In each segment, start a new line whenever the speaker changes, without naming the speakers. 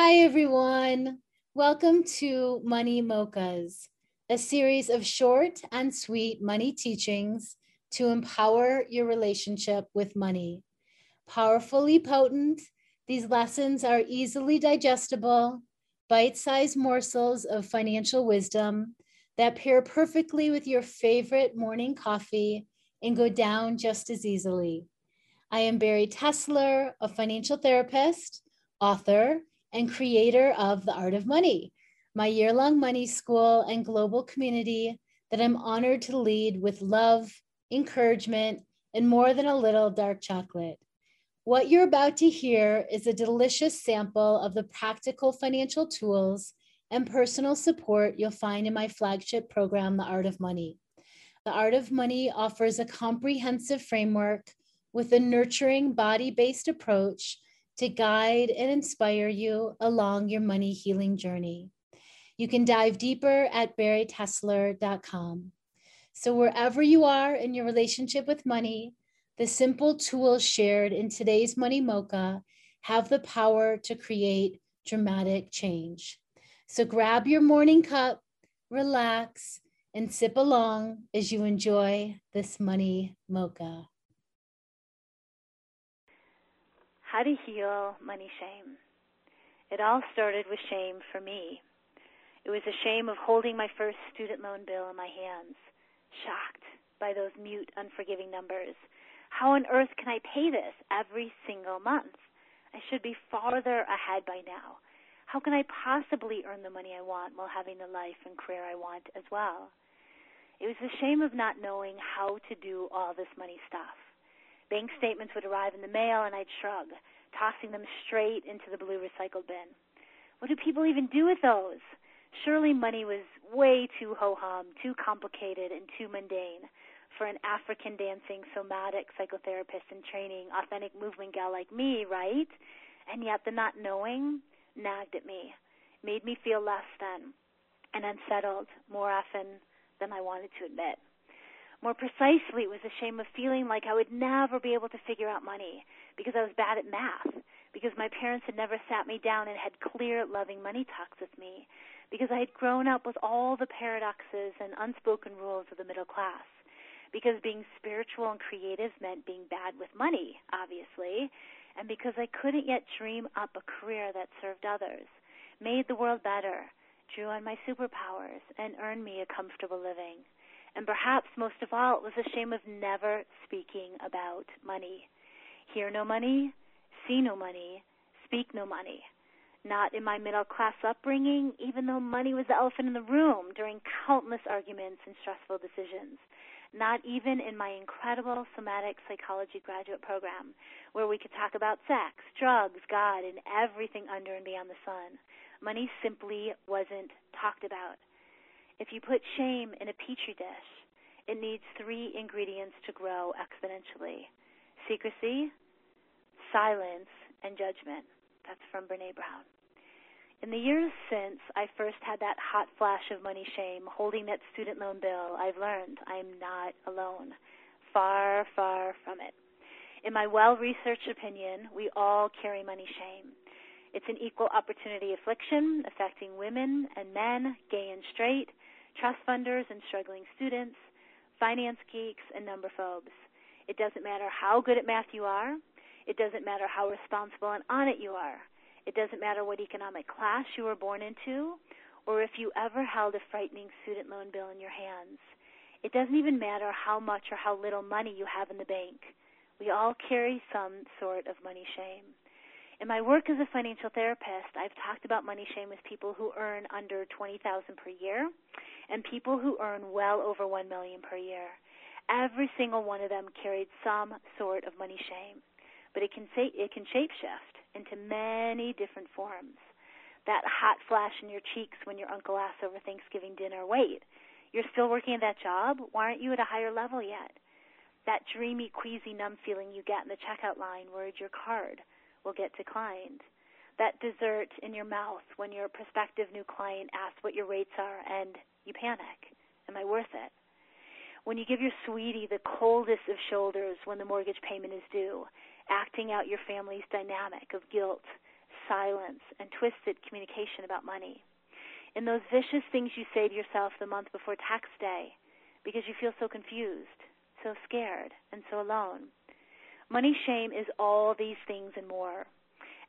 Hi, everyone. Welcome to Money Mochas, a series of short and sweet money teachings to empower your relationship with money. Powerfully potent, these lessons are easily digestible, bite sized morsels of financial wisdom that pair perfectly with your favorite morning coffee and go down just as easily. I am Bari Tessler, a financial therapist, author, and creator of The Art of Money, my year long money school and global community that I'm honored to lead with love, encouragement, and more than a little dark chocolate. What you're about to hear is a delicious sample of the practical financial tools and personal support you'll find in my flagship program, The Art of Money. The Art of Money offers a comprehensive framework with a nurturing body based approach to guide and inspire you along your money healing journey. You can dive deeper at baritessler.com. So, wherever you are in your relationship with money, the simple tools shared in today's Money Mocha have the power to create dramatic change. So, grab your morning cup, relax, and sip along as you enjoy this Money Mocha.
How to heal money shame. It all started with shame for me. It was a shame of holding my first student loan bill in my hands, shocked by those mute, unforgiving numbers. How on earth can I pay this every single month? I should be farther ahead by now. How can I possibly earn the money I want while having the life and career I want as well? It was the shame of not knowing how to do all this money stuff. Bank statements would arrive in the mail and I'd shrug, tossing them straight into the blue recycled bin. What do people even do with those? Surely money was way too ho hum, too complicated, and too mundane for an African dancing somatic psychotherapist in training, authentic movement gal like me, right? And yet the not knowing nagged at me, made me feel less than and unsettled more often than I wanted to admit. More precisely, it was a shame of feeling like I would never be able to figure out money because I was bad at math, because my parents had never sat me down and had clear, loving money talks with me, because I had grown up with all the paradoxes and unspoken rules of the middle class, because being spiritual and creative meant being bad with money, obviously, and because I couldn't yet dream up a career that served others, made the world better, drew on my superpowers, and earned me a comfortable living. And perhaps most of all, it was a shame of never speaking about money. Hear no money, see no money, speak no money. Not in my middle class upbringing, even though money was the elephant in the room during countless arguments and stressful decisions. Not even in my incredible somatic psychology graduate program, where we could talk about sex, drugs, God, and everything under and beyond the sun. Money simply wasn't talked about. If you put shame in a petri dish, it needs three ingredients to grow exponentially secrecy, silence, and judgment. That's from Brene Brown. In the years since I first had that hot flash of money shame holding that student loan bill, I've learned I am not alone. Far, far from it. In my well researched opinion, we all carry money shame. It's an equal opportunity affliction affecting women and men, gay and straight, trust funders and struggling students, finance geeks and number phobes. It doesn't matter how good at math you are. It doesn't matter how responsible and on it you are. It doesn't matter what economic class you were born into or if you ever held a frightening student loan bill in your hands. It doesn't even matter how much or how little money you have in the bank. We all carry some sort of money shame. In my work as a financial therapist, I've talked about money shame with people who earn under 20,000 per year and people who earn well over 1 million per year. Every single one of them carried some sort of money shame, but it can it can shapeshift into many different forms. That hot flash in your cheeks when your uncle asks over Thanksgiving dinner, "Wait, you're still working at that job? Why aren't you at a higher level yet?" That dreamy, queasy, numb feeling you get in the checkout line worried your card will get declined. That dessert in your mouth when your prospective new client asks what your rates are and you panic. Am I worth it? When you give your sweetie the coldest of shoulders when the mortgage payment is due, acting out your family's dynamic of guilt, silence and twisted communication about money. In those vicious things you say to yourself the month before tax day because you feel so confused, so scared, and so alone. Money shame is all these things and more.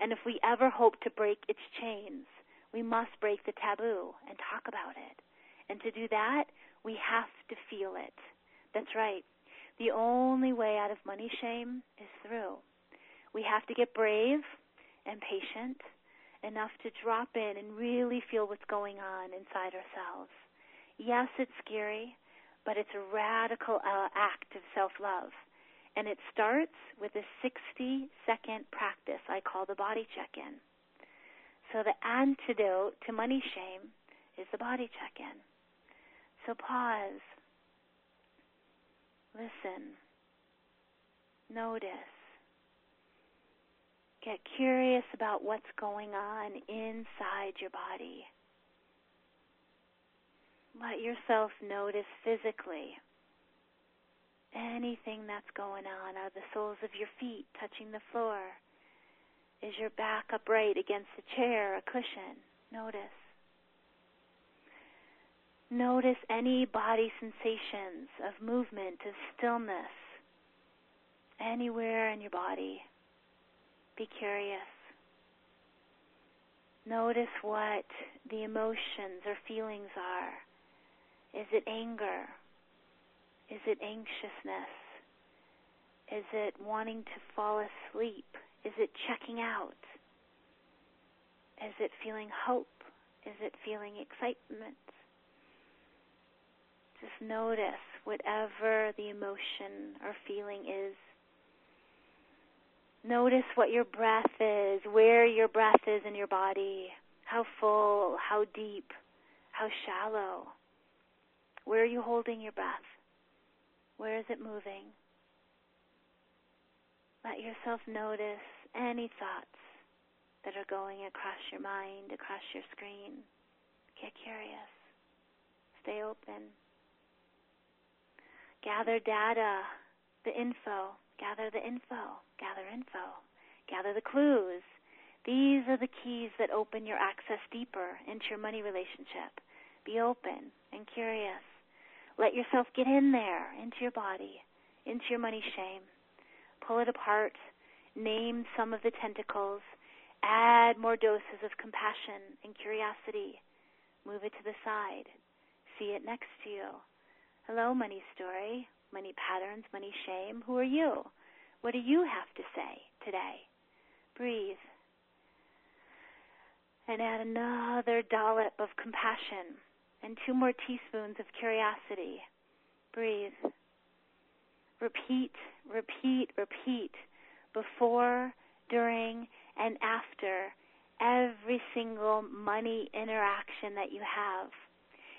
And if we ever hope to break its chains, we must break the taboo and talk about it. And to do that, we have to feel it. That's right. The only way out of money shame is through. We have to get brave and patient enough to drop in and really feel what's going on inside ourselves. Yes, it's scary, but it's a radical uh, act of self love. And it starts with a 60 second practice I call the body check in. So the antidote to money shame is the body check in. So pause, listen, notice, get curious about what's going on inside your body. Let yourself notice physically anything that's going on. Are the soles of your feet touching the floor? Is your back upright against a chair, a cushion? Notice. Notice any body sensations of movement, of stillness, anywhere in your body. Be curious. Notice what the emotions or feelings are. Is it anger? Is it anxiousness? Is it wanting to fall asleep? Is it checking out? Is it feeling hope? Is it feeling excitement? Just notice whatever the emotion or feeling is. Notice what your breath is, where your breath is in your body, how full, how deep, how shallow. Where are you holding your breath? Where is it moving? Let yourself notice any thoughts that are going across your mind, across your screen. Get curious. Stay open. Gather data, the info. Gather the info. Gather info. Gather the clues. These are the keys that open your access deeper into your money relationship. Be open and curious. Let yourself get in there, into your body, into your money shame. Pull it apart. Name some of the tentacles. Add more doses of compassion and curiosity. Move it to the side. See it next to you. Hello, money story, money patterns, money shame. Who are you? What do you have to say today? Breathe. And add another dollop of compassion and two more teaspoons of curiosity. Breathe. Repeat, repeat, repeat before, during, and after every single money interaction that you have.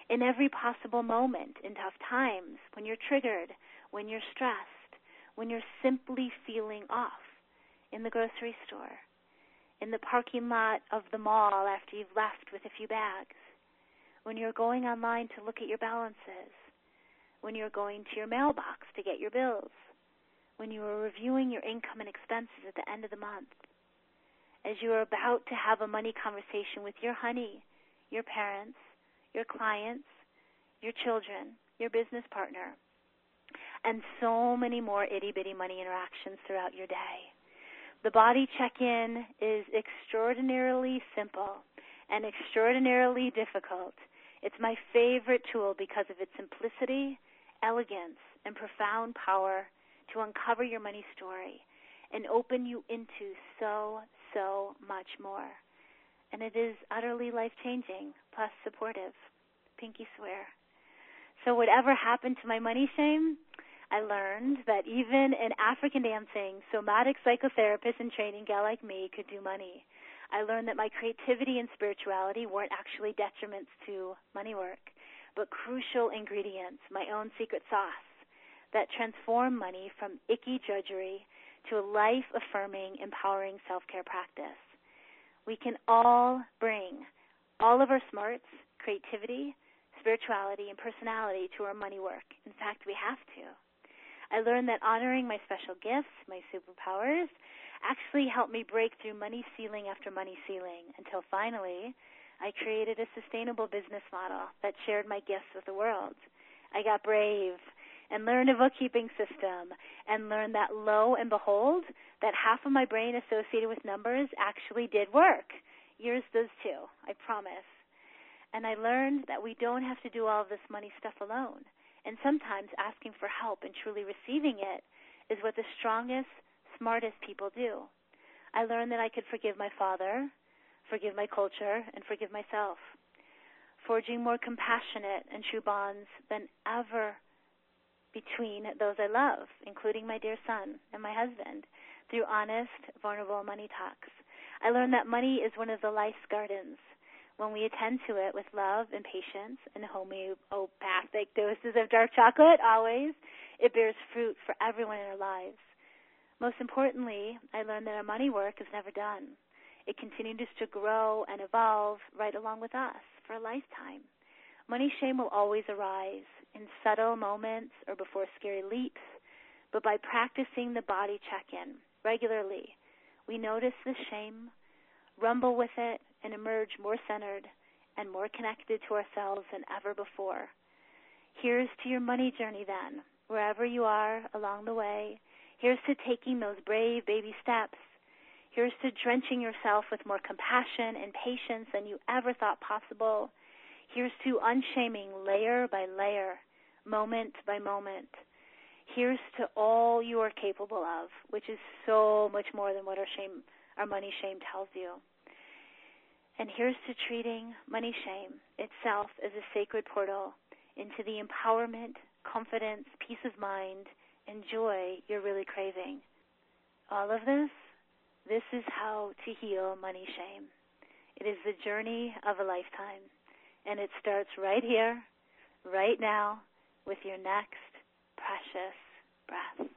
In every possible moment in tough times, when you're triggered, when you're stressed, when you're simply feeling off, in the grocery store, in the parking lot of the mall after you've left with a few bags, when you're going online to look at your balances, when you're going to your mailbox to get your bills, when you are reviewing your income and expenses at the end of the month, as you are about to have a money conversation with your honey, your parents, your clients, your children, your business partner, and so many more itty bitty money interactions throughout your day. The body check in is extraordinarily simple and extraordinarily difficult it's my favorite tool because of its simplicity, elegance, and profound power to uncover your money story and open you into so, so much more. And it is utterly life changing, plus supportive. Pinky swear. So, whatever happened to my money shame, I learned that even an African dancing, somatic psychotherapist in training gal like me could do money. I learned that my creativity and spirituality weren't actually detriments to money work, but crucial ingredients, my own secret sauce, that transform money from icky drudgery to a life affirming, empowering self care practice. We can all bring all of our smarts, creativity, spirituality, and personality to our money work. In fact, we have to. I learned that honoring my special gifts, my superpowers, actually helped me break through money ceiling after money ceiling until finally I created a sustainable business model that shared my gifts with the world. I got brave and learned a bookkeeping system and learned that lo and behold, that half of my brain associated with numbers actually did work. Yours does too, I promise. And I learned that we don't have to do all this money stuff alone. And sometimes asking for help and truly receiving it is what the strongest, smartest people do. I learned that I could forgive my father, forgive my culture, and forgive myself. Forging more compassionate and true bonds than ever between those I love, including my dear son and my husband, through honest, vulnerable money talks. I learned that money is one of the life's gardens. When we attend to it with love and patience and homeopathic doses of dark chocolate, always, it bears fruit for everyone in our lives. Most importantly, I learned that our money work is never done. It continues to grow and evolve right along with us for a lifetime. Money shame will always arise in subtle moments or before scary leaps, but by practicing the body check in regularly, we notice the shame, rumble with it, and emerge more centered and more connected to ourselves than ever before. Here's to your money journey then, wherever you are along the way. Here's to taking those brave baby steps. Here's to drenching yourself with more compassion and patience than you ever thought possible. Here's to unshaming layer by layer, moment by moment. Here's to all you are capable of, which is so much more than what our shame, our money shame tells you. And here's to treating money shame itself as a sacred portal into the empowerment, confidence, peace of mind, and joy you're really craving. All of this, this is how to heal money shame. It is the journey of a lifetime. And it starts right here, right now, with your next precious breath.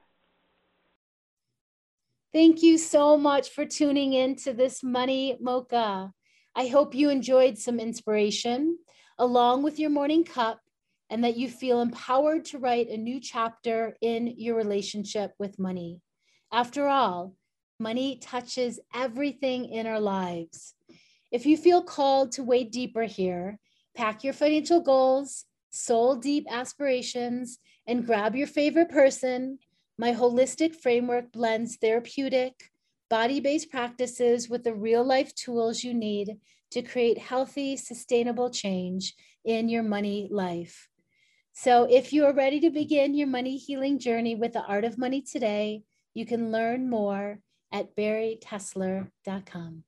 Thank you so much for tuning in to this Money Mocha. I hope you enjoyed some inspiration along with your morning cup and that you feel empowered to write a new chapter in your relationship with money. After all, money touches everything in our lives. If you feel called to wade deeper here, pack your financial goals, soul deep aspirations, and grab your favorite person. My holistic framework blends therapeutic, body based practices with the real life tools you need to create healthy, sustainable change in your money life. So, if you are ready to begin your money healing journey with the art of money today, you can learn more at baritessler.com.